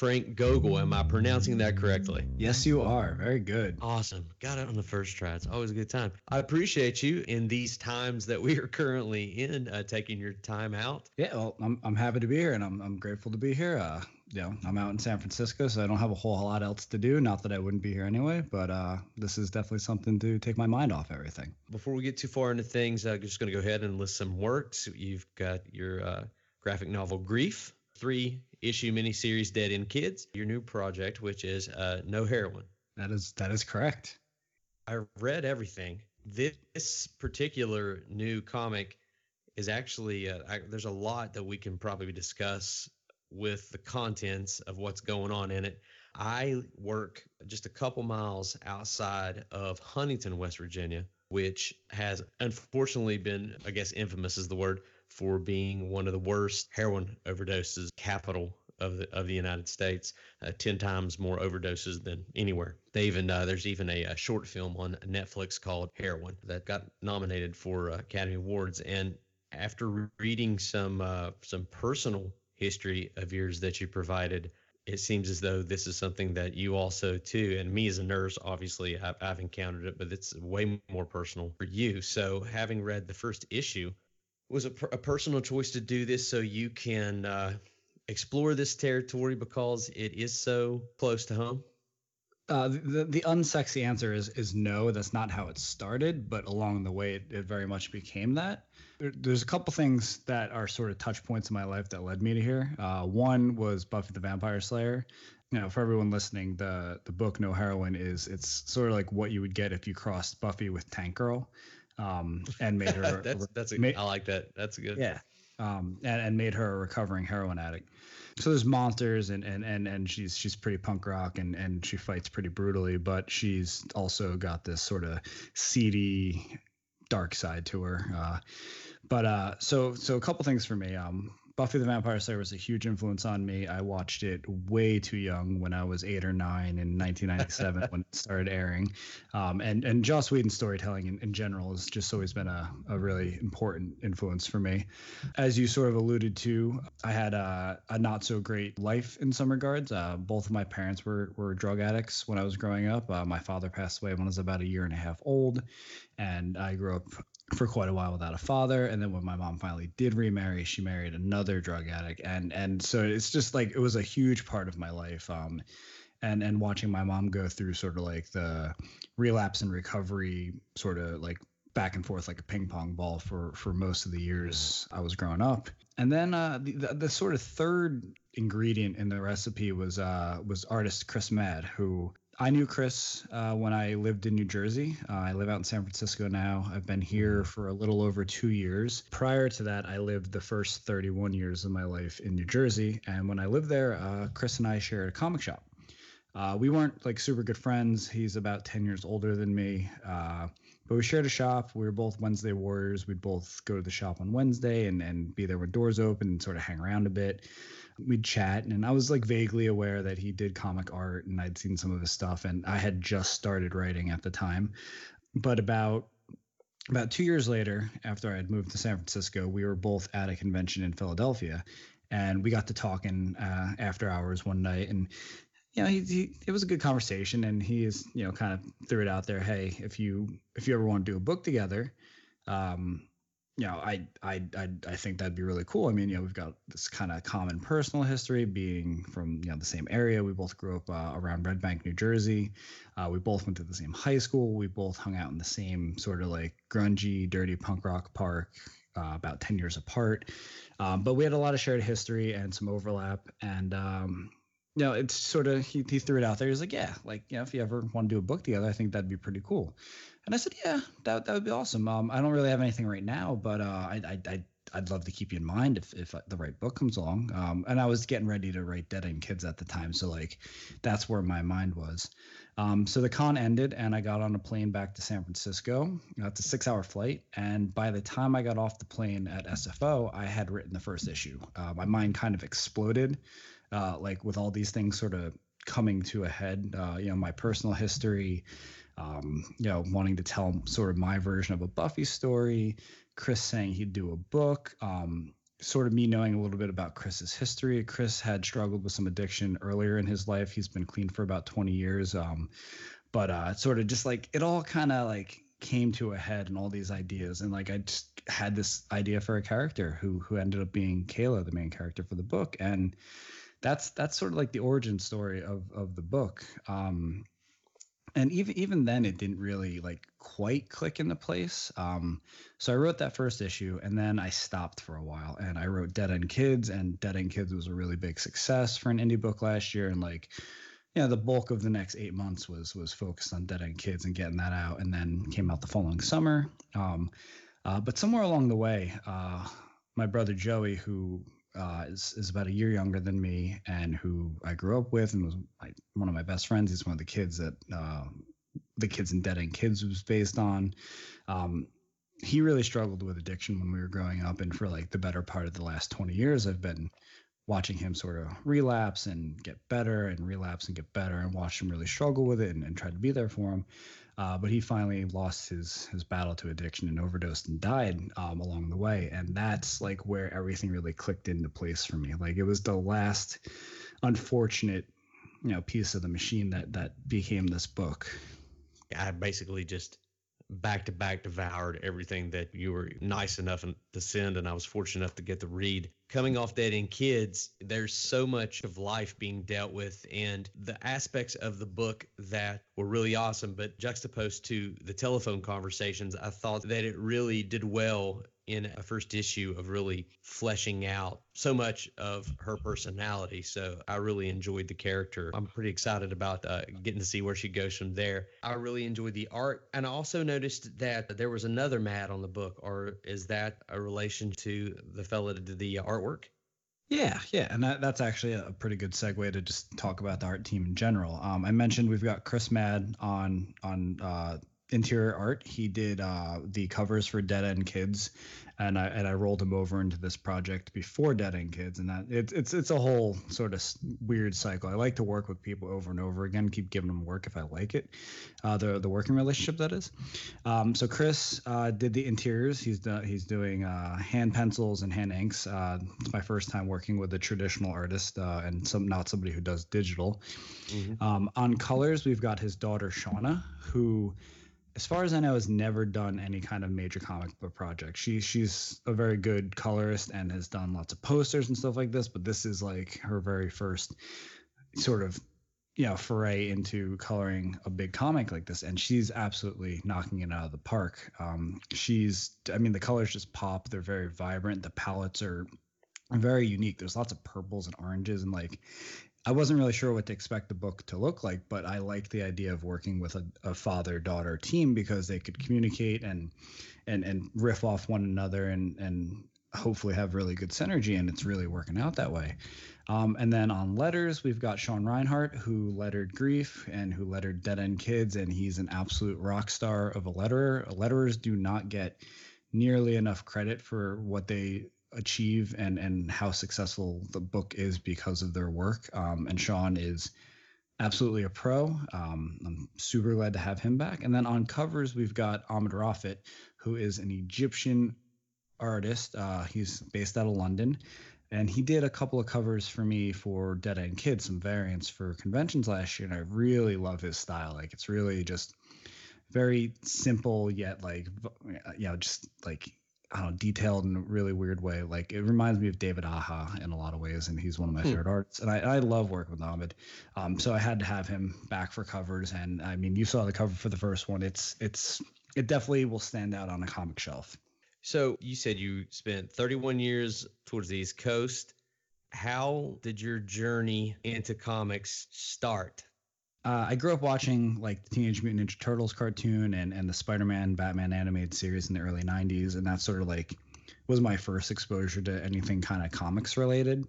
Frank Gogol. Am I pronouncing that correctly? Yes, you are. Very good. Awesome. Got it on the first try. It's always a good time. I appreciate you in these times that we are currently in, uh, taking your time out. Yeah, well, I'm, I'm happy to be here and I'm, I'm grateful to be here. Uh, you know, I'm out in San Francisco, so I don't have a whole lot else to do. Not that I wouldn't be here anyway, but uh, this is definitely something to take my mind off everything. Before we get too far into things, I'm just going to go ahead and list some works. You've got your uh, graphic novel Grief, three issue miniseries Dead End Kids, your new project, which is uh, No Heroine. That is that is correct. I read everything. This particular new comic is actually uh, I, there's a lot that we can probably discuss with the contents of what's going on in it. I work just a couple miles outside of Huntington, West Virginia, which has unfortunately been, I guess, infamous is the word for being one of the worst heroin overdoses capital of the of the United States, uh, ten times more overdoses than anywhere. They even uh, there's even a, a, short film on Netflix called Heroin that got nominated for uh, Academy Awards. And after reading some uh, some personal history of yours that you provided, it seems as though this is something that you also too, and me as a nurse, obviously I've, I've encountered it, but it's way more personal for you. So having read the first issue, was a, a personal choice to do this so you can uh, explore this territory because it is so close to home? Uh, the the unsexy answer is is no. That's not how it started, but along the way, it, it very much became that. There, there's a couple things that are sort of touch points in my life that led me to here. Uh, one was Buffy the Vampire Slayer. You know, for everyone listening, the the book No Heroine is it's sort of like what you would get if you crossed Buffy with Tank Girl, um, and made her. that's that's a, made, I like that. That's a good. Yeah, um, and, and made her a recovering heroin addict so there's monsters and and and and she's she's pretty punk rock and and she fights pretty brutally but she's also got this sort of seedy dark side to her uh, but uh so so a couple things for me um Buffy the Vampire Slayer was a huge influence on me. I watched it way too young when I was eight or nine in 1997 when it started airing. Um, and and Joss Whedon's storytelling in, in general has just always been a, a really important influence for me. As you sort of alluded to, I had a, a not so great life in some regards. Uh, both of my parents were, were drug addicts when I was growing up. Uh, my father passed away when I was about a year and a half old, and I grew up for quite a while without a father. And then when my mom finally did remarry she married another drug addict. And and so it's just like it was a huge part of my life um and and watching my mom go through sort of like the relapse and recovery sort of like back and forth like a ping pong ball for for most of the years I was growing up. And then uh, the, the, the sort of third ingredient in the recipe was uh, was artist Chris Madd, who I knew Chris uh, when I lived in New Jersey. Uh, I live out in San Francisco now. I've been here mm-hmm. for a little over two years. Prior to that, I lived the first 31 years of my life in New Jersey. And when I lived there, uh, Chris and I shared a comic shop. Uh, we weren't like super good friends. He's about 10 years older than me. Uh, but we shared a shop. We were both Wednesday warriors. We'd both go to the shop on Wednesday and, and be there when doors open and sort of hang around a bit we'd chat and I was like vaguely aware that he did comic art and I'd seen some of his stuff and I had just started writing at the time. But about about 2 years later after I had moved to San Francisco, we were both at a convention in Philadelphia and we got to talking uh, after hours one night and you know, he, he, it was a good conversation and he is, you know, kind of threw it out there, hey, if you if you ever want to do a book together, um, you know, I, I, I, I think that'd be really cool. I mean, you know, we've got this kind of common personal history being from, you know, the same area. We both grew up uh, around Red Bank, New Jersey. Uh, we both went to the same high school. We both hung out in the same sort of like grungy, dirty punk rock park, uh, about 10 years apart. Um, but we had a lot of shared history and some overlap. And, um, know, it's sort of, he, he threw it out there. He's like, yeah, like, you know, if you ever want to do a book together, I think that'd be pretty cool. And I said, yeah, that, that would be awesome. Um, I don't really have anything right now, but uh, I, I, I I'd love to keep you in mind if, if the right book comes along. Um, and I was getting ready to write Dead End Kids at the time. So, like, that's where my mind was. Um, so the con ended, and I got on a plane back to San Francisco. It's a six hour flight. And by the time I got off the plane at SFO, I had written the first issue. Uh, my mind kind of exploded, uh, like, with all these things sort of coming to a head. Uh, you know, my personal history um, you know, wanting to tell sort of my version of a Buffy story, Chris saying he'd do a book, um, sort of me knowing a little bit about Chris's history. Chris had struggled with some addiction earlier in his life. He's been clean for about 20 years. Um, but uh, sort of just like it all kind of like came to a head and all these ideas and like I just had this idea for a character who who ended up being Kayla, the main character for the book, and that's that's sort of like the origin story of of the book. Um, and even even then it didn't really like quite click into place um, so i wrote that first issue and then i stopped for a while and i wrote dead end kids and dead end kids was a really big success for an indie book last year and like you know the bulk of the next eight months was was focused on dead end kids and getting that out and then came out the following summer um, uh, but somewhere along the way uh, my brother joey who uh, is, is about a year younger than me and who I grew up with and was my, one of my best friends. He's one of the kids that uh, the kids in Dead End Kids was based on. Um, he really struggled with addiction when we were growing up, and for like the better part of the last 20 years, I've been watching him sort of relapse and get better and relapse and get better and watch him really struggle with it and, and try to be there for him. Uh, but he finally lost his his battle to addiction and overdosed and died um, along the way. And that's like where everything really clicked into place for me. Like it was the last unfortunate, you know, piece of the machine that that became this book. I basically just back to back devoured everything that you were nice enough to send, and I was fortunate enough to get to read. Coming off Dead End Kids, there's so much of life being dealt with, and the aspects of the book that were really awesome, but juxtaposed to the telephone conversations, I thought that it really did well in a first issue of really fleshing out so much of her personality. So I really enjoyed the character. I'm pretty excited about uh, getting to see where she goes from there. I really enjoyed the art. And I also noticed that there was another Matt on the book, or is that a relation to the fellow that did the artwork? Yeah, yeah, and that, that's actually a pretty good segue to just talk about the art team in general. Um, I mentioned we've got Chris Madd on on uh, interior art. He did uh, the covers for Dead End Kids, and I and I rolled him over into this project before Dead End Kids, and that it's it's it's a whole sort of weird cycle. I like to work with people over and over again, keep giving them work if I like it, uh, the the working relationship that is. Um, so Chris uh, did the interiors. He's done, he's doing uh, hand pencils and hand inks. Uh, it's my first time working with a traditional artist uh, and some not somebody who does digital. Mm-hmm. Um, on colors, we've got his daughter Shauna, who as far as I know, has never done any kind of major comic book project. She she's a very good colorist and has done lots of posters and stuff like this, but this is like her very first sort of you know foray into coloring a big comic like this and she's absolutely knocking it out of the park. Um, she's i mean the colors just pop. They're very vibrant. The palettes are very unique. There's lots of purples and oranges and like I wasn't really sure what to expect the book to look like, but I liked the idea of working with a, a father daughter team because they could communicate and and and riff off one another and and hopefully have really good synergy and it's really working out that way. Um, and then on letters, we've got Sean Rinehart, who lettered Grief and who lettered Dead End Kids, and he's an absolute rock star of a letterer. Letterers do not get nearly enough credit for what they achieve and and how successful the book is because of their work. Um, and Sean is absolutely a pro. Um, I'm super glad to have him back. And then on covers, we've got Ahmed Raafat, who is an Egyptian artist. Uh, he's based out of London. And he did a couple of covers for me for Dead End Kids, some variants for conventions last year. And I really love his style. Like, it's really just very simple, yet, like, you know, just like I don't know, detailed in a really weird way. Like it reminds me of David Aja in a lot of ways, and he's one of my hmm. favorite artists. And I, I love working with Ahmed. Um, so I had to have him back for covers. And I mean, you saw the cover for the first one. It's it's it definitely will stand out on a comic shelf. So you said you spent 31 years towards the East Coast. How did your journey into comics start? Uh, I grew up watching like the Teenage Mutant Ninja Turtles cartoon and and the Spider-Man Batman animated series in the early '90s, and that sort of like was my first exposure to anything kind of comics related.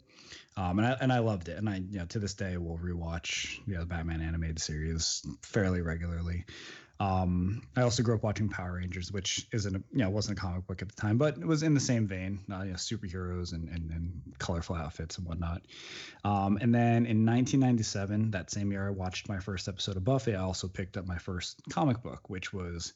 Um, and I and I loved it, and I you know to this day will rewatch you know the Batman animated series fairly regularly. Um, I also grew up watching Power Rangers, which isn't a, you know wasn't a comic book at the time, but it was in the same vein, uh, you know, superheroes and, and, and colorful outfits and whatnot. Um, and then in 1997, that same year, I watched my first episode of Buffy. I also picked up my first comic book, which was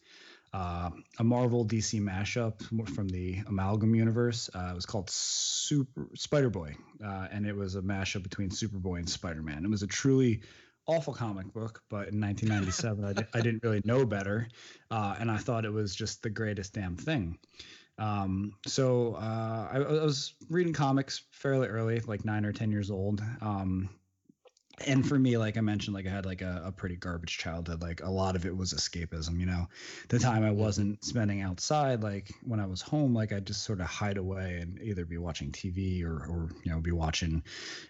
uh, a Marvel DC mashup from the Amalgam universe. Uh, it was called Super Spider Boy, uh, and it was a mashup between Superboy and Spider Man. It was a truly awful comic book, but in 1997, I, didn't really know better, uh, and I thought it was just the greatest damn thing. Um, so uh, I, I, was reading comics fairly early, like nine or ten years old. Um, and for me like i mentioned like i had like a, a, pretty garbage childhood like a lot of it was escapism you know? The time i mm-hmm. wasn't spending outside like when i was home like i'd just sort of hide away and either be watching tv or or you know be watching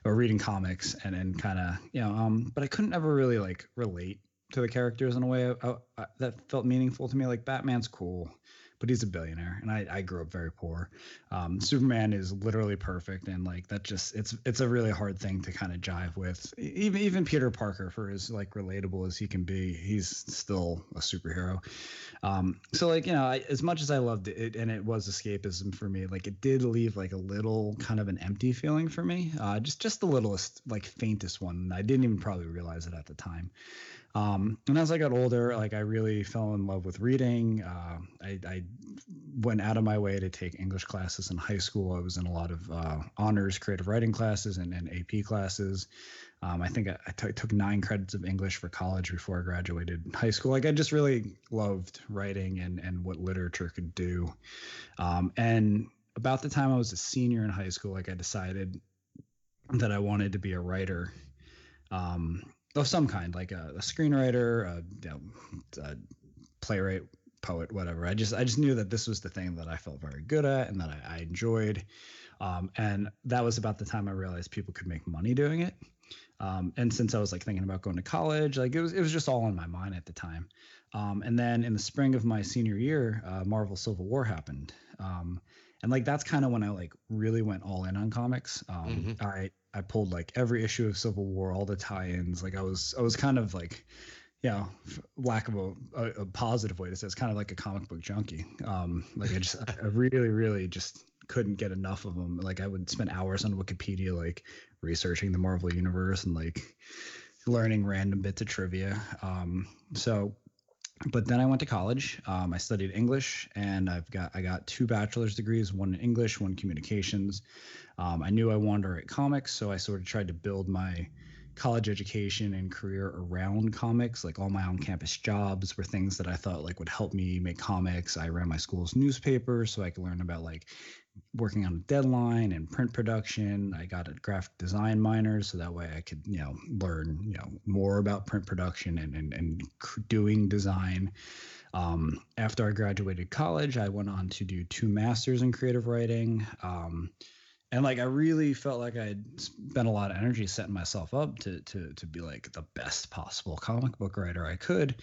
or reading comics and and kind of you know um but i couldn't ever really like relate to the characters in a way I, uh, I, uh, that felt meaningful to me. Like batman's cool but he's a billionaire, and I, I grew up very poor. Um, Superman is literally perfect, and like that just it's it's a really hard thing to kind of jive with. Even even Peter Parker, for as like relatable as he can be, he's still a superhero. Um, so like you know, I, as much as I loved it, and it was escapism for me, like it did leave like a little kind of an empty feeling for me, uh, just just the littlest like faintest one. I didn't even probably realize it at the time. Um, and as I got older, like I really fell in love with reading. Uh, I, I, went out of my way to take English classes in high school. I was in a lot of uh, honors creative writing classes and, and AP classes. Um, I think I, took nine credits of English for college before I graduated high school. Like I just really loved writing and and what literature could do. Um, and about the time I was a senior in high school, like I decided that I wanted to be a writer. Um, of some kind, like a, a screenwriter, a, you know, a, playwright, poet, whatever. I just I just knew that this was the thing that I felt very good at and that I, I enjoyed. Um, and that was about the time I realized people could make money doing it. Um, and since I was like thinking about going to college, like it was it was just all in my mind at the time. Um, and then in the spring of my senior year, uh, Marvel Civil War happened. Um, and like that's kind of when I like really went all in on comics. Um, mm-hmm. I I pulled like every issue of Civil War, all the tie-ins. Like I was I was kind of like, you know, lack of a, a, a positive way to say, it's kind of like a comic book junkie. Um, like I just I really really just couldn't get enough of them. Like I would spend hours on Wikipedia like researching the Marvel universe and like learning random bits of trivia. Um, so but then I went to college. Um, I studied English, and I've got I got two bachelor's degrees, one in English, one communications. Um, I knew I wanted to write comics, so I sort of tried to build my college education and career around comics. Like all my on-campus jobs were things that I thought like would help me make comics. I ran my school's newspaper, so I could learn about like working on a deadline and print production. I got a graphic design minor, so that way I could, you know, learn, you know, more about print production and and, and doing design. Um, after I graduated college, I went on to do two masters in creative writing. Um, and like I really felt like I would spent a lot of energy setting myself up to to to be like the best possible comic book writer I could.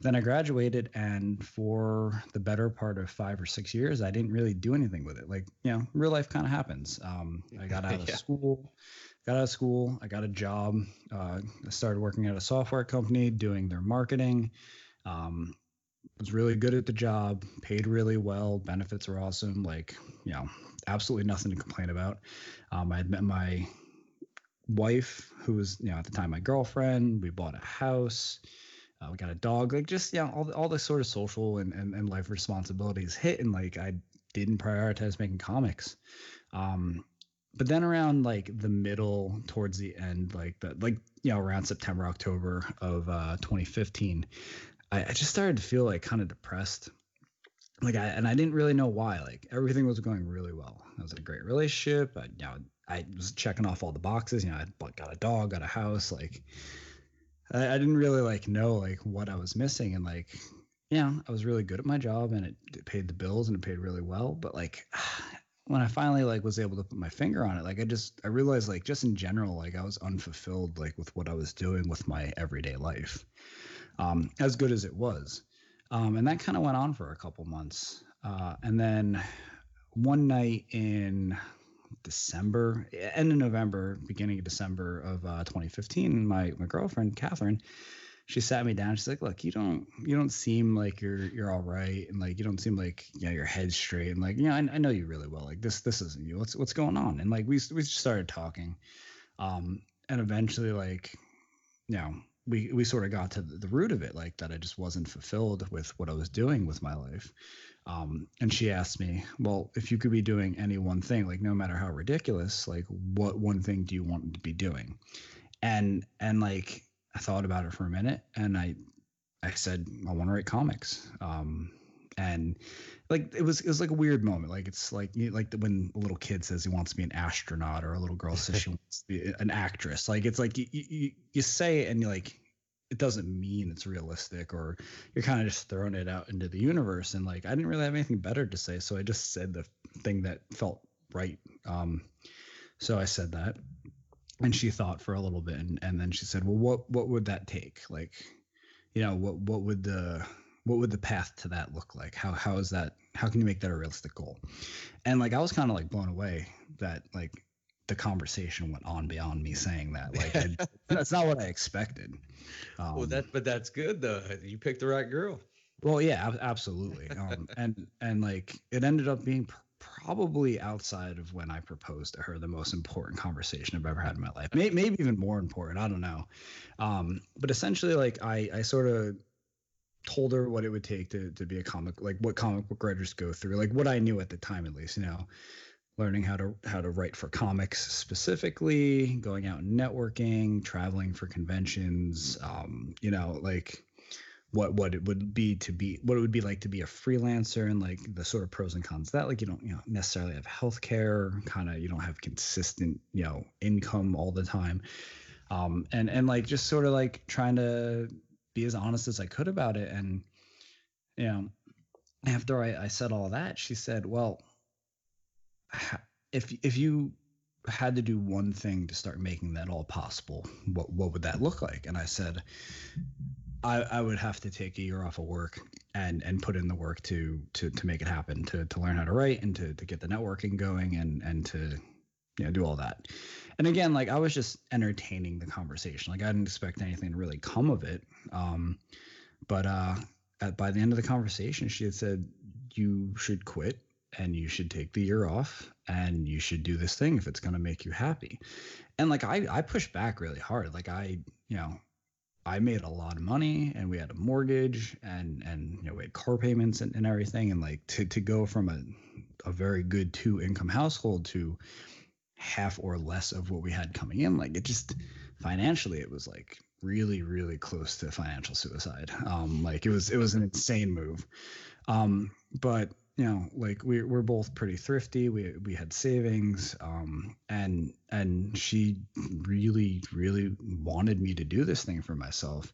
Then I graduated, and for the better part of five or six years, I didn't really do anything with it. Like you know, real life kind of happens. Um, I got out of yeah. school, got out of school, I got a job. Uh, I started working at a software company doing their marketing. Um, was really good at the job, paid really well, benefits were awesome. Like you know, absolutely nothing to complain about. Um, I had met my wife, who was you know at the time my girlfriend. We bought a house. Uh, we got a dog, like just yeah, all the, all the sort of social and, and, and life responsibilities hit, and like I didn't prioritize making comics. Um, but then around like the middle towards the end, like the like you know around September October of uh, 2015, I, I just started to feel like kind of depressed. Like I and I didn't really know why. Like everything was going really well. I was in a great relationship. I you know I was checking off all the boxes. You know I got a dog, got a house, like I, I didn't really like know like what I was missing and like yeah, I was really good at my job and it, it paid the bills and it paid really well. But like when I finally like was able to put my finger on it, like I just I realized like just in general, like I was unfulfilled like with what I was doing with my everyday life. Um, as good as it was. Um, and that kind of went on for a couple months. Uh, and then one night in December, end of November, beginning of December of uh, 2015, my my girlfriend Catherine, she sat me down. She's like, "Look, you don't you don't seem like you're you're all right, and like you don't seem like you know your head's straight, and like you know I, I know you really well. Like this this isn't you. What's what's going on?" And like we we just started talking, um, and eventually like you know we we sort of got to the root of it, like that I just wasn't fulfilled with what I was doing with my life. Um, and she asked me, well, if you could be doing any one thing, like no matter how ridiculous, like what one thing do you want to be doing? And and like I thought about it for a minute, and I I said I want to write comics. Um, and like it was it was like a weird moment. Like it's like you like when a little kid says he wants to be an astronaut or a little girl says she wants to be an actress. Like it's like you, you you say it and you're like it doesn't mean it's realistic or you're kind of just throwing it out into the universe. And like i didn't really have anything better to say so i just said the thing that felt right um so i said that. And she thought for a little bit and, and then she said well what what would that take? Like you know what what would the what would the path to that look like? How how is that how can you make that a realistic goal? And like i was kind of like blown away that like the conversation went on beyond me saying that. Like it, that's not what i expected. Um, well that but that's good though. You picked the right girl. Well yeah absolutely. Um, and and like it ended up being pr- probably outside of when i proposed to her the most important conversation i've ever had in my life. Maybe, maybe even more important i don't know. Um, but essentially like i i sort of told her what it would take to to be a comic like what comic book writers go through like what i knew at the time at least you know. Learning how to how to write for comics specifically going out and networking traveling for conventions um you know like what what it would be to be what it would be like to be a freelancer and like the sort of pros and cons that like you don't you know necessarily have health care kind of you don't have consistent you know income all the time. Um and and like just sort of like trying to be as honest as I could about it. And, you know, after I, I said all that, she said, well, if, if you had to do one thing to start making that all possible, what, what would that look like? And I said, I, I would have to take a year off of work and and put in the work to to to make it happen to to learn how to write and to to get the networking going and and to you know do all that and again like i was just entertaining the conversation. Like i didn't expect anything to really come of it. Um, but uh, at, by the end of the conversation she had said you should quit and you should take the year off and you should do this thing if it's going to make you happy. And like i i pushed back really hard. Like i you know I made a lot of money and we had a mortgage and and you know we had car payments and, and everything. And like to to go from a a very good two income household to half or less of what we had coming in. Like it just financially, it was like really, really close to financial suicide. Um, like it was, it was an insane move. Um, but you know, like we we're both pretty thrifty. We we had savings, um, and and she really, really wanted me to do this thing for myself.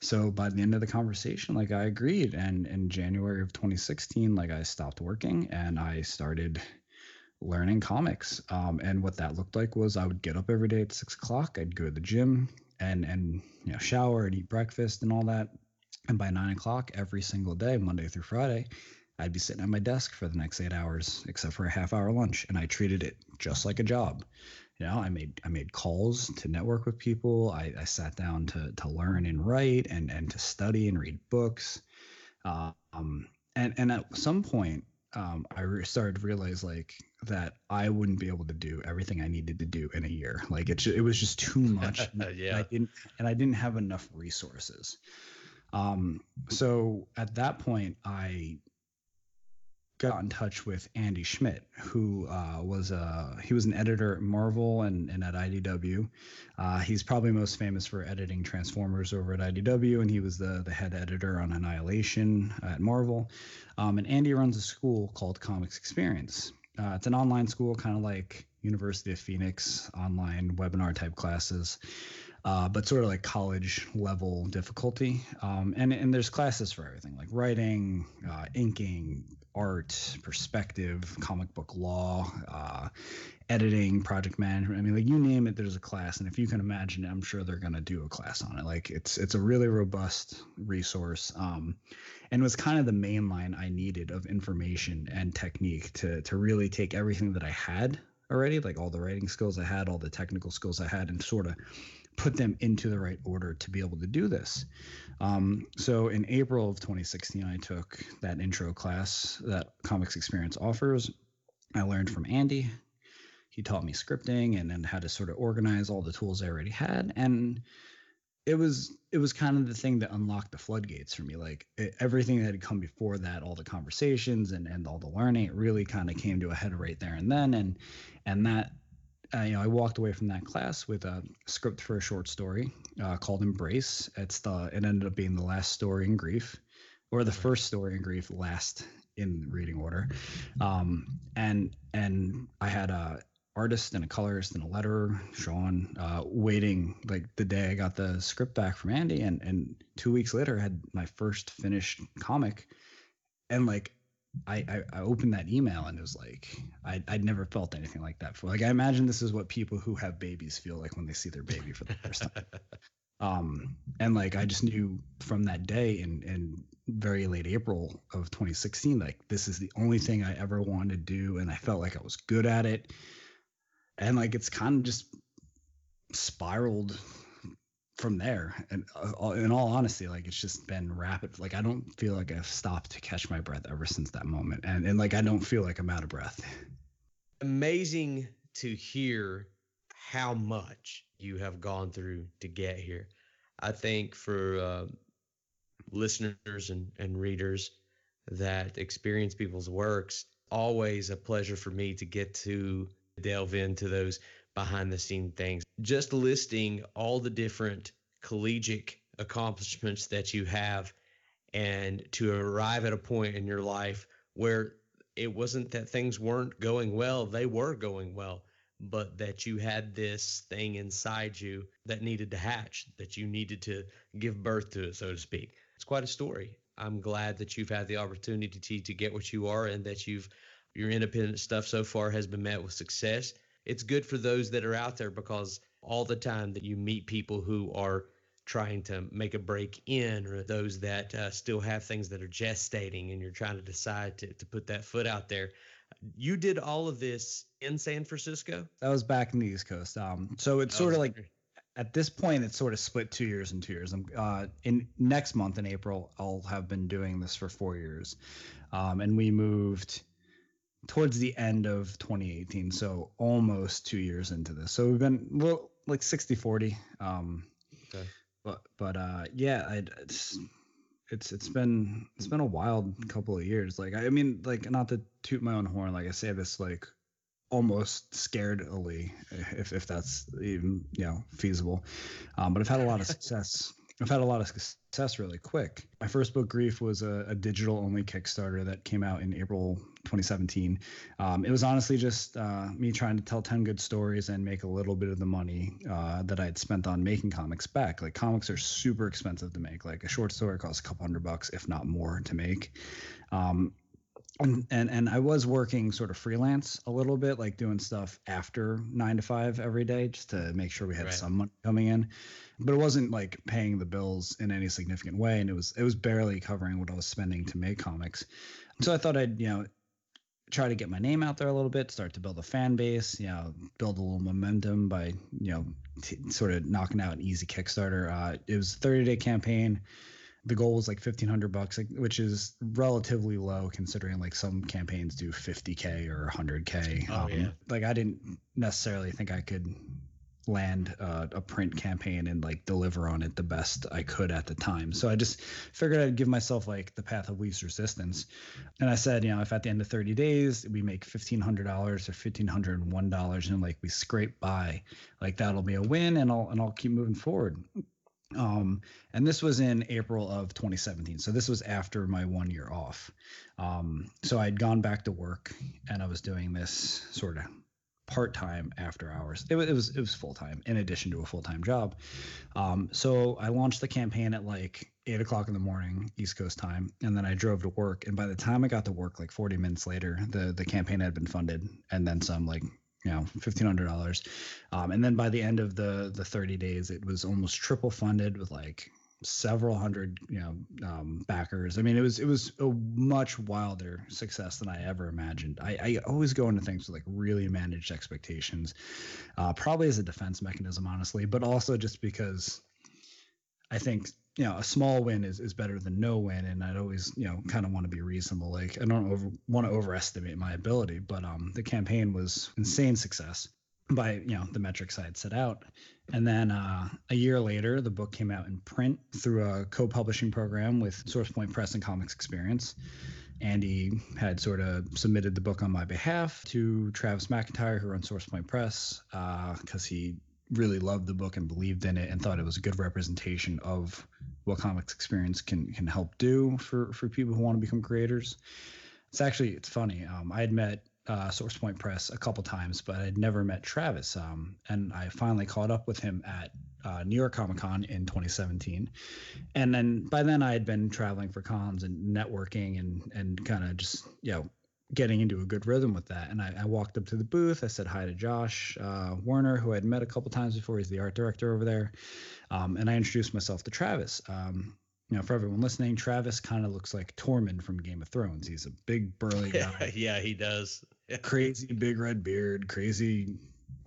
So by the end of the conversation, like I agreed, and in January of 2016, like I stopped working and I started learning comics. Um, and what that looked like was I would get up every day at six o'clock. I'd go to the gym and and you know shower and eat breakfast and all that. And by nine o'clock every single day, Monday through Friday, I'd be sitting at my desk for the next eight hours, except for a half hour lunch. And I treated it just like a job. You know, I made I made calls to network with people. I, I sat down to to learn and write and and to study and read books. Uh, um, and and at some point, um, I re- started to realize like that I wouldn't be able to do everything I needed to do in a year. Like it, it was just too much. yeah. I didn't, and I didn't have enough resources. Um, so at that point, I got in touch with Andy Schmidt, who uh, was a he was an editor at Marvel and, and at IDW. Uh, he's probably most famous for editing Transformers over at IDW, and he was the the head editor on Annihilation at Marvel. Um, and Andy runs a school called Comics Experience. Uh, it's an online school, kind of like University of Phoenix online webinar type classes uh, but sort of like college level difficulty. Um, and and there's classes for everything like writing, uh, inking, art, perspective, comic book law, uh, editing, project management. I mean, like you name it, there's a class. And if you can imagine I'm sure they're gonna do a class on it. Like it's it's a really robust resource. Um, and was kind of the main line I needed of information and technique to to really take everything that I had already, like all the writing skills I had, all the technical skills I had, and sort of put them into the right order to be able to do this. Um, so in April of 2016, I took that intro class that Comics Experience offers. I learned from Andy. He taught me scripting and then how to sort of organize all the tools I already had. And it was it was kind of the thing that unlocked the floodgates for me like it, everything that had come before that all the conversations and and all the learning it really kind of came to a head right there and then and and that uh, you know i walked away from that class with a script for a short story uh, called embrace. It's the it ended up being the last story in grief or the first story in grief last in reading order. Um, and and i had a artist and a colorist and a letterer, Sean, uh, waiting like the day I got the script back from Andy, and and two weeks later I had my first finished comic, and like I, I, I opened that email and it was like I I'd never felt anything like that before. Like I imagine this is what people who have babies feel like when they see their baby for the first time. um, and like I just knew from that day in in very late April of 2016, like this is the only thing I ever wanted to do, and I felt like I was good at it and like it's kind of just spiraled from there. And uh, in all honesty like it's just been rapid like i don't feel like i've stopped to catch my breath ever since that moment. And and like i don't feel like i'm out of breath. Amazing to hear how much you have gone through to get here. I think for uh, listeners and, and readers that experience people's works always a pleasure for me to get to delve into those behind the scene things. Just listing all the different collegiate accomplishments that you have and to arrive at a point in your life where it wasn't that things weren't going well, they were going well, but that you had this thing inside you that needed to hatch, that you needed to give birth to it, so to speak. It's quite a story. I'm glad that you've had the opportunity to, get what you are and that you've your independent stuff so far has been met with success. It's good for those that are out there because all the time that you meet people who are trying to make a break in or those that uh, still have things that are gestating and you're trying to decide to, to put that foot out there. You did all of this in san francisco? That was back in the east coast. Um, so it's sort of like at this point it's sort of split two years and two years. I'm uh, in next month in april i'll have been doing this for four years. Um, and we moved towards the end of 2018 so almost two years into this. So we've been well like 60 40 um okay. but but uh yeah I, it's it's it's been it's been a wild couple of years. Like i mean like not to toot my own horn like i say this like almost scaredly if if that's even you know feasible. Um but i've had a lot of success I've had a lot of success really quick. My first book, Grief, was a, a digital only Kickstarter that came out in April 2017. Um, it was honestly just uh, me trying to tell 10 good stories and make a little bit of the money uh, that I had spent on making comics back. Like, comics are super expensive to make. Like, a short story costs a couple hundred bucks, if not more, to make. Um, and, and and I was working sort of freelance a little bit, like doing stuff after nine to five every day, just to make sure we had right. some money coming in but it wasn't like paying the bills in any significant way, and it was it was barely covering what I was spending to make comics. So I thought I'd you know try to get my name out there a little bit, start to build a fan base, you know, build a little momentum by you know t- sort of knocking out an easy Kickstarter. Uh, it was a 30 day campaign. The goal was like 1500 bucks, which is relatively low considering like some campaigns do 50k or 100k. Oh, um, yeah. Like I didn't necessarily think I could land uh, a print campaign and like deliver on it the best I could at the time. So I just figured I'd give myself like the path of least resistance. And I said, you know, if at the end of 30 days we make $1,500 or $1,501 and like we scrape by, like that'll be a win and I'll, and I'll keep moving forward. Um, and this was in April of 2017. So this was after my one year off. Um, so I'd gone back to work and I was doing this sort of part time after hours. It, it, was it was full time in addition to a full time job. Um, so I launched the campaign at like eight o'clock in the morning East Coast time, and then I drove to work. And by the time I got to work, like forty minutes later, the the campaign had been funded, and then some. Like you know, fifteen hundred dollars. Um, and then by the end of the the thirty days, it was almost triple funded with like several hundred you know um, backers i mean it was it was a much wilder success than i ever imagined i, I always go into things with like really managed expectations uh, probably as a defense mechanism honestly but also just because i think you know a small win is, is better than no win and i'd always you know kind of want to be reasonable like i don't over, want to overestimate my ability but um the campaign was insane success by you know the metrics I had set out. And then uh, a year later, the book came out in print through a co-publishing program with SourcePoint Press and Comics Experience. Andy had sort of submitted the book on my behalf to Travis McIntyre, who runs SourcePoint Press, because uh, he really loved the book and believed in it and thought it was a good representation of what comics experience can can help do for for people who want to become creators. It's actually it's funny. Um, I had met uh, SourcePoint Press a couple times, but I'd never met Travis. Um, and I finally caught up with him at uh, New York Comic Con in 2017. And then by then I had been traveling for cons and networking and and kind of just you know getting into a good rhythm with that. And I, I walked up to the booth. I said hi to Josh uh, Werner, who I'd met a couple times before. He's the art director over there. Um, and I introduced myself to Travis. Um, you know, for everyone listening, Travis kind of looks like Tormund from Game of Thrones. He's a big burly guy. yeah, he does. crazy big red beard, crazy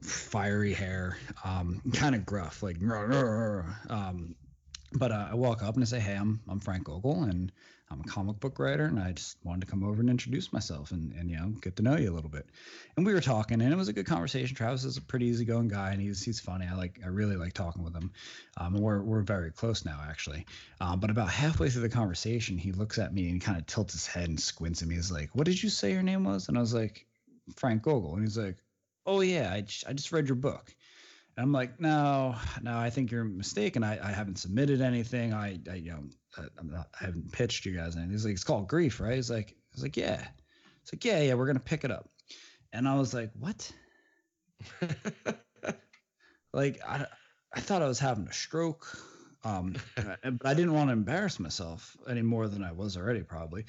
fiery hair, um, kind of gruff, like. Um, but uh, I walk up and I say, "Hey, I'm I'm Frank Gogol, and I'm a comic book writer, and I just wanted to come over and introduce myself and, and you know get to know you a little bit. And we were talking, and it was a good conversation. Travis is a pretty easygoing guy, and he's he's funny. I like I really like talking with him, um, and we're we're very close now actually. Um, but about halfway through the conversation, he looks at me and kind of tilts his head and squints at me. He's like, "What did you say your name was?" And I was like, "Frank Gogol," and he's like, "Oh yeah, I just, I just read your book." And I'm like, no, no, I think you're mistaken. I, I haven't submitted anything. I, I you know, I, I'm not, I haven't pitched you guys anything. He's like, it's called grief, right? He's like, he's like, yeah. It's like, yeah, yeah, we're gonna pick it up. And I was like, what? like, I, I thought I was having a stroke. Um, but I didn't want to embarrass myself any more than I was already, probably.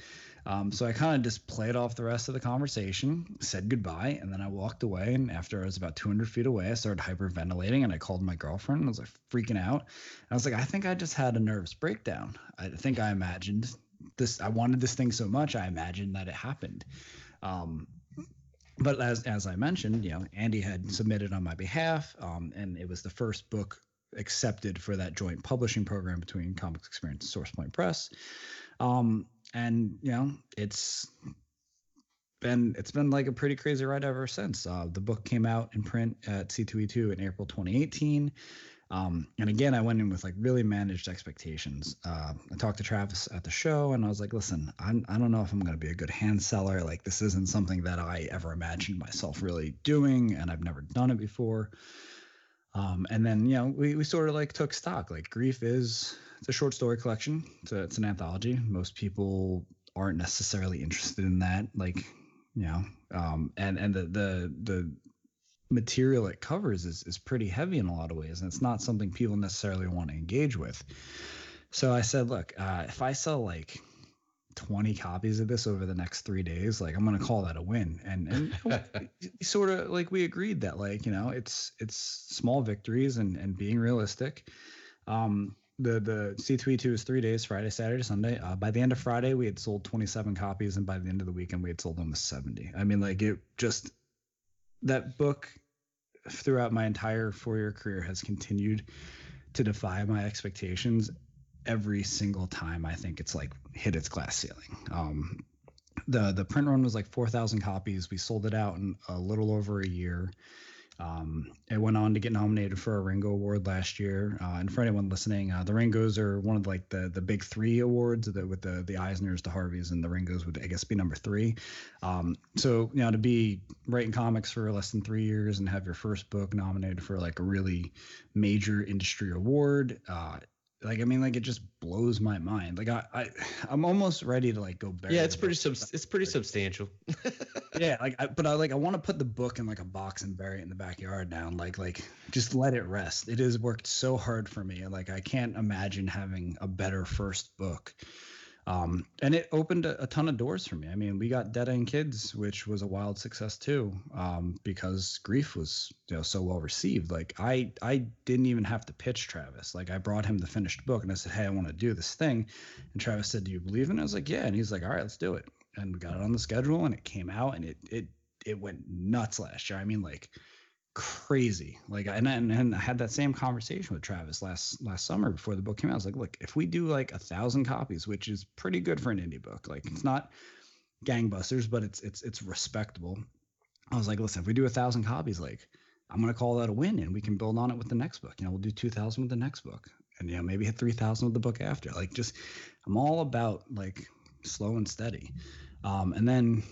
Um, so I kind of just played off the rest of the conversation, said goodbye, and then I walked away. And after I was about 200 feet away, I started hyperventilating and I called my girlfriend. And I was like freaking out. I was like, I think I just had a nervous breakdown. I think I imagined this. I wanted this thing so much, I imagined that it happened. Um, but as as I mentioned, you know, Andy had submitted on my behalf, um, and it was the first book accepted for that joint publishing program between Comics Experience and SourcePoint Press. Um, and you know, it's been it's been like a pretty crazy ride ever since. Uh, the book came out in print at C2E2 in April 2018. Um, and again, I went in with like really managed expectations. Uh, I talked to Travis at the show, and I was like, "Listen, I'm, I don't know if I'm going to be a good hand seller. Like, this isn't something that I ever imagined myself really doing, and I've never done it before." Um, and then you know we, we sort of like took stock. Like grief is it's a short story collection. It's, a, it's an anthology. Most people aren't necessarily interested in that. Like you know, um, and and the the the material it covers is is pretty heavy in a lot of ways, and it's not something people necessarily want to engage with. So I said, look, uh, if I sell like 20 copies of this over the next three days like i'm gonna call that a win. And and sort of like we agreed that like you know it's it's small victories and and being realistic. Um the the c2e2 is three days friday saturday sunday. Uh, by the end of friday we had sold 27 copies and by the end of the weekend we had sold almost 70 i mean like it just that book throughout my entire four year career has continued to defy my expectations every single time I think it's like hit its glass ceiling. Um, the the print run was like 4,000 copies. We sold it out in a little over a year. Um, it went on to get nominated for a Ringo Award last year. Uh, and for anyone listening, uh, the Ringos are one of like the the big three awards with the the Eisners, the Harveys, and the Ringos would I guess be number three. Um, so you know to be writing comics for less than three years and have your first book nominated for like a really major industry award. Uh, like I mean, like it just blows my mind. Like I, I I'm almost ready to like go back. Yeah, it's pretty sub- it's pretty substantial. yeah, like I, but I like I want to put the book in like a box and bury it in the backyard now. Like like just let it rest. It has worked so hard for me. And like I can't imagine having a better first book um, and it opened a, a, ton of doors for me. I mean, we got Dead End Kids, which was a wild success too, um, because Grief was you know so well received. Like I I didn't even have to pitch Travis. Like I brought him the finished book and I said, hey, I want to do this thing, and Travis said, do you believe in it? I was like, yeah, and he's like, all right, let's do it. And we got it on the schedule, and it came out, and it it it went nuts last year. I mean, like crazy. Like, and, and and I had that same conversation with Travis last last summer before the book came out. I was like, look, if we do like a thousand copies, which is pretty good for an indie book, like it's not gangbusters, but it's it's it's respectable. I was like, listen, if we do a thousand copies, like I'm to call that a win and we can build on it with the next book. You know, we'll do 2000 with the next book and, you know, maybe hit 3000 with the book after. Like, just, I'm all about like slow and steady. Um, and then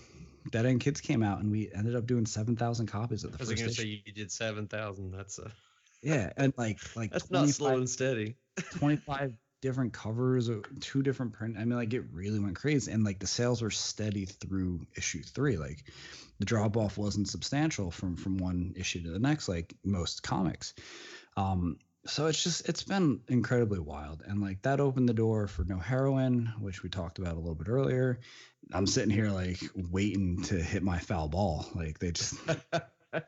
Dead End Kids came out and we ended up doing 7,000 copies of the I was first going to say you did 7,000. That's a, Yeah. And like, like, that's not slow and steady. 25 different covers or two different print i mean like it really went crazy and like the sales were steady through issue three like the drop off wasn't substantial from from one issue to the next like most comics um so it's just it's been incredibly wild and like that opened the door for No Heroine which we talked about a little bit earlier i'm sitting here like waiting to hit my foul ball like they just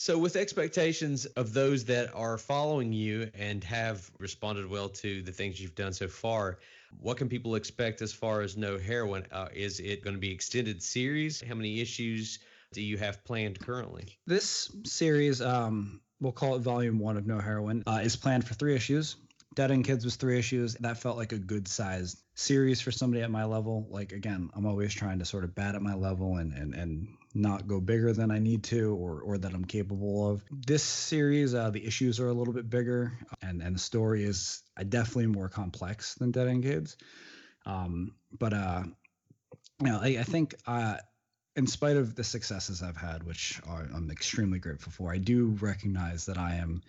So, with expectations of those that are following you and have responded well to the things you've done so far, what can people expect as far as No Heroine Uh, is it going to be extended series? How many issues do you have planned currently? this series um we'll call it volume one of No Heroine, uh, is planned for three issues. Dead end kids was three issues. That felt like a good sized series for somebody at my level. Like again i'm always trying to sort of bat at my level and and and not go bigger than i need to or or that i'm capable of. This series uh, the issues are a little bit bigger and and the story is uh, definitely more complex than dead end kids. Um but uh you know i, I think uh in spite of the successes I've had, which are, I'm extremely grateful for, I do recognize that I am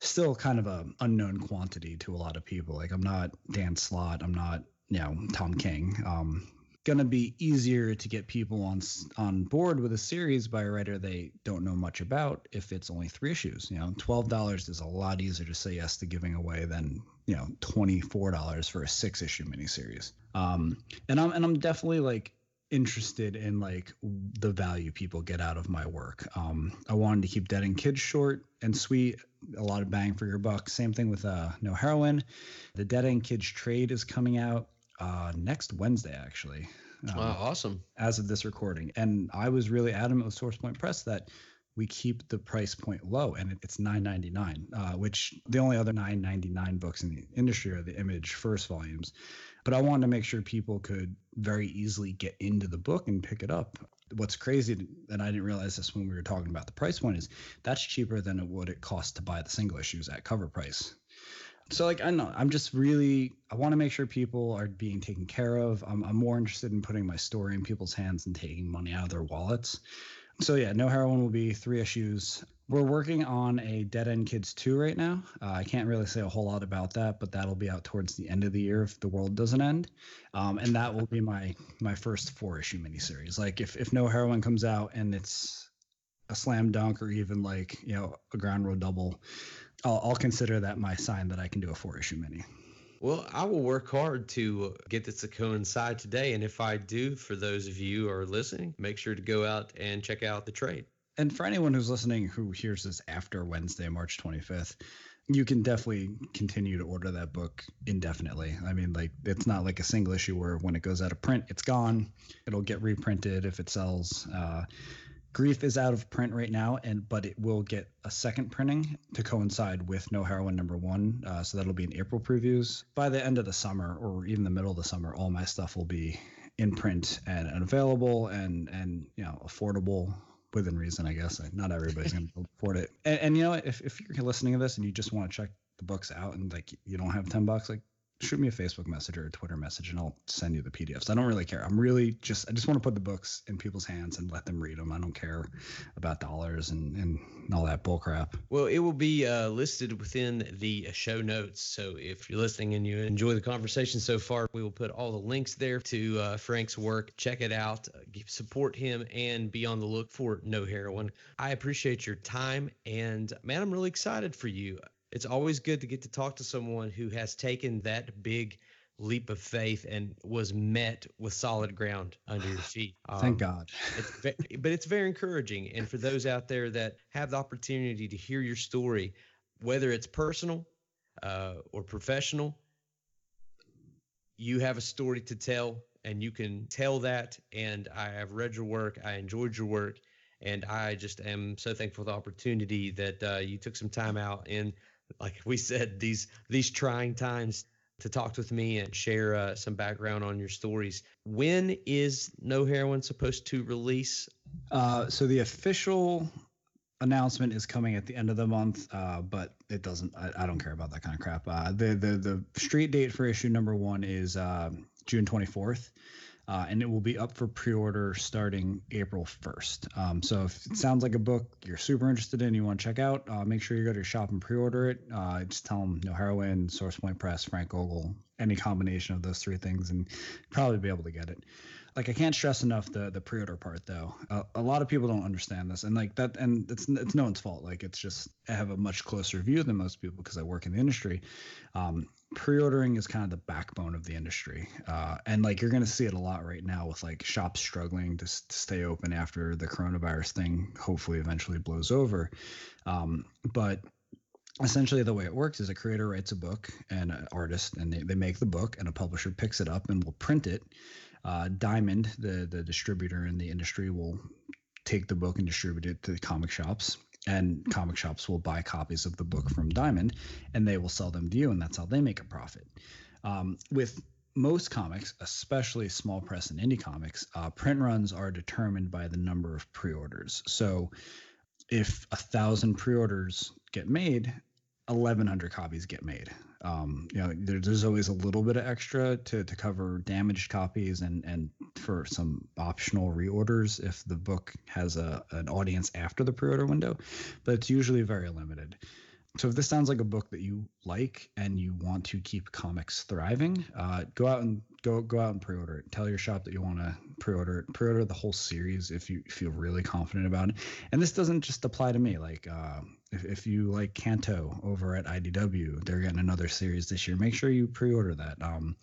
still kind of a unknown quantity to a lot of people. Like I'm not Dan Slott, I'm not you know Tom King. Um, gonna be easier to get people on on board with a series by a writer they don't know much about if it's only three issues. You know, twelve dollars is a lot easier to say yes to giving away than you know twenty four dollars for a six issue miniseries. Um, and I'm and I'm definitely like interested in like the value people get out of my work. Um, I wanted to keep Dead End Kids short and sweet, a lot of bang for your buck. Same thing with uh, No Heroine. The Dead End Kids trade is coming out uh, next Wednesday, actually. Um, Wow, awesome. as of this recording. And I was really adamant with Source Point Press that we keep the price point low, and it, it's nine ninety nine. Uh, which the only other nine ninety nine books in the industry are the Image first volumes. But I wanted to make sure people could very easily get into the book and pick it up. What's crazy, and I didn't realize this when we were talking about the price point, is that's cheaper than it would it cost to buy the single issues at cover price. So like I know I'm just really I want to make sure people are being taken care of. I'm, I'm more interested in putting my story in people's hands and taking money out of their wallets. So yeah, No Heroine will be three issues. We're working on a Dead End Kids 2 right now. Uh, I can't really say a whole lot about that, but that'll be out towards the end of the year if the world doesn't end. Um, and that will be my my first four issue miniseries. Like if if No Heroine comes out and it's a slam dunk or even like you know a ground row double, I'll, I'll consider that my sign that I can do a four issue mini. Well, I will work hard to get this to coincide today. And if I do, for those of you who are listening, make sure to go out and check out the trade. And for anyone who's listening who hears this after Wednesday, March 25th, you can definitely continue to order that book indefinitely. I mean, like it's not like a single issue where when it goes out of print, it's gone. It'll get reprinted if it sells. Uh, Grief is out of print right now, and but it will get a second printing to coincide with No Heroine number one. Uh, so that'll be in April previews. By the end of the summer, or even the middle of the summer, all my stuff will be in print and, and available and and you know affordable within reason, I guess. Not everybody's going to afford it. And, and you know, if if you're listening to this and you just want to check the books out and like you don't have ten bucks, like shoot me a Facebook message or a Twitter message and I'll send you the PDFs. I don't really care. I'm really just I just want to put the books in people's hands and let them read them. I don't care about dollars and and all that bull crap. Well, it will be uh, listed within the show notes. So if you're listening and you enjoy the conversation so far, we will put all the links there to uh, Frank's work. Check it out, uh, support him, and be on the look for No Heroine. I appreciate your time, and man, I'm really excited for you. It's always good to get to talk to someone who has taken that big leap of faith and was met with solid ground under your feet. Thank Um, God. it's ve- but it's very encouraging and for those out there that have the opportunity to hear your story whether it's personal uh, or professional you have a story to tell and you can tell that and i have read your work i enjoyed your work and i just am so thankful for the opportunity that uh, you took some time out in like we said these these trying times to talk with me and share uh, some background on your stories. When is No Heroine supposed to release? Uh, so the official announcement is coming at the end of the month, uh, but it doesn't. I, I, don't care about that kind of crap. Uh, the the the street date for issue number one is uh, June 24th uh, and it will be up for pre-order starting April 1st. Um, so if it sounds like a book you're super interested in, you want to check out, uh, make sure you go to your shop and pre-order it. Uh, just tell them No Heroine, Source Point Press, Frank Gogol, any combination of those three things, and probably be able to get it. Like I can't stress enough the the pre-order part though. A lot of people don't understand this, and like that, and it's it's no one's fault. Like it's just I have a much closer view than most people because I work in the industry. Um, pre-ordering is kind of the backbone of the industry uh, and like you're to see it a lot right now with like shops struggling to, to, stay open after the coronavirus thing hopefully eventually blows over um, but essentially the way it works is a creator writes a book and an artist and they, they make the book and a publisher picks it up and will print it uh, diamond the the distributor in the industry will take the book and distribute it to the comic shops and comic shops will buy copies of the book from Diamond and they will sell them to you, and that's how they make a profit. Um, with most comics, especially small press and indie comics, uh, print runs are determined by the number of pre orders. So if a thousand pre orders get made, 1,100 copies get made um, you know there, there's always a little bit of extra to, to cover damaged copies and and for some optional reorders if the book has a an audience after the pre-order window but it's usually very limited. So if this sounds like a book that you like and you want to keep comics thriving uh, go out and go go out and pre-order it tell your shop that you want to pre-order it pre-order the whole series if you feel really confident about it and this doesn't just apply to me like uh, if, if you like Canto over at IDW, they're getting another series this year. Make sure you pre-order that. Um,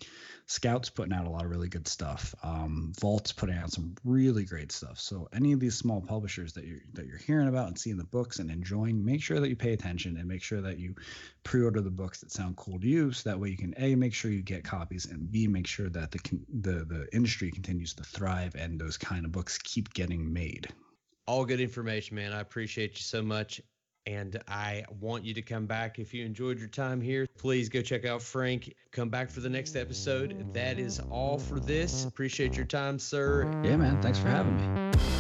Scout's putting out a lot of really good stuff. Um, Vault's putting out some really great stuff. So any of these small publishers that you're that you're hearing about and seeing the books and enjoying, make sure that you pay attention and make sure that you pre-order the books that sound cool to you. So that way you can a make sure you get copies and b make sure that the the the industry continues to thrive and those kind of books keep getting made. All good information, man. I appreciate you so much. And I want you to come back if you enjoyed your time here. Please go check out Frank. Come back for the next episode. That is all for this. Appreciate your time, sir. Yeah, man. Thanks for having me.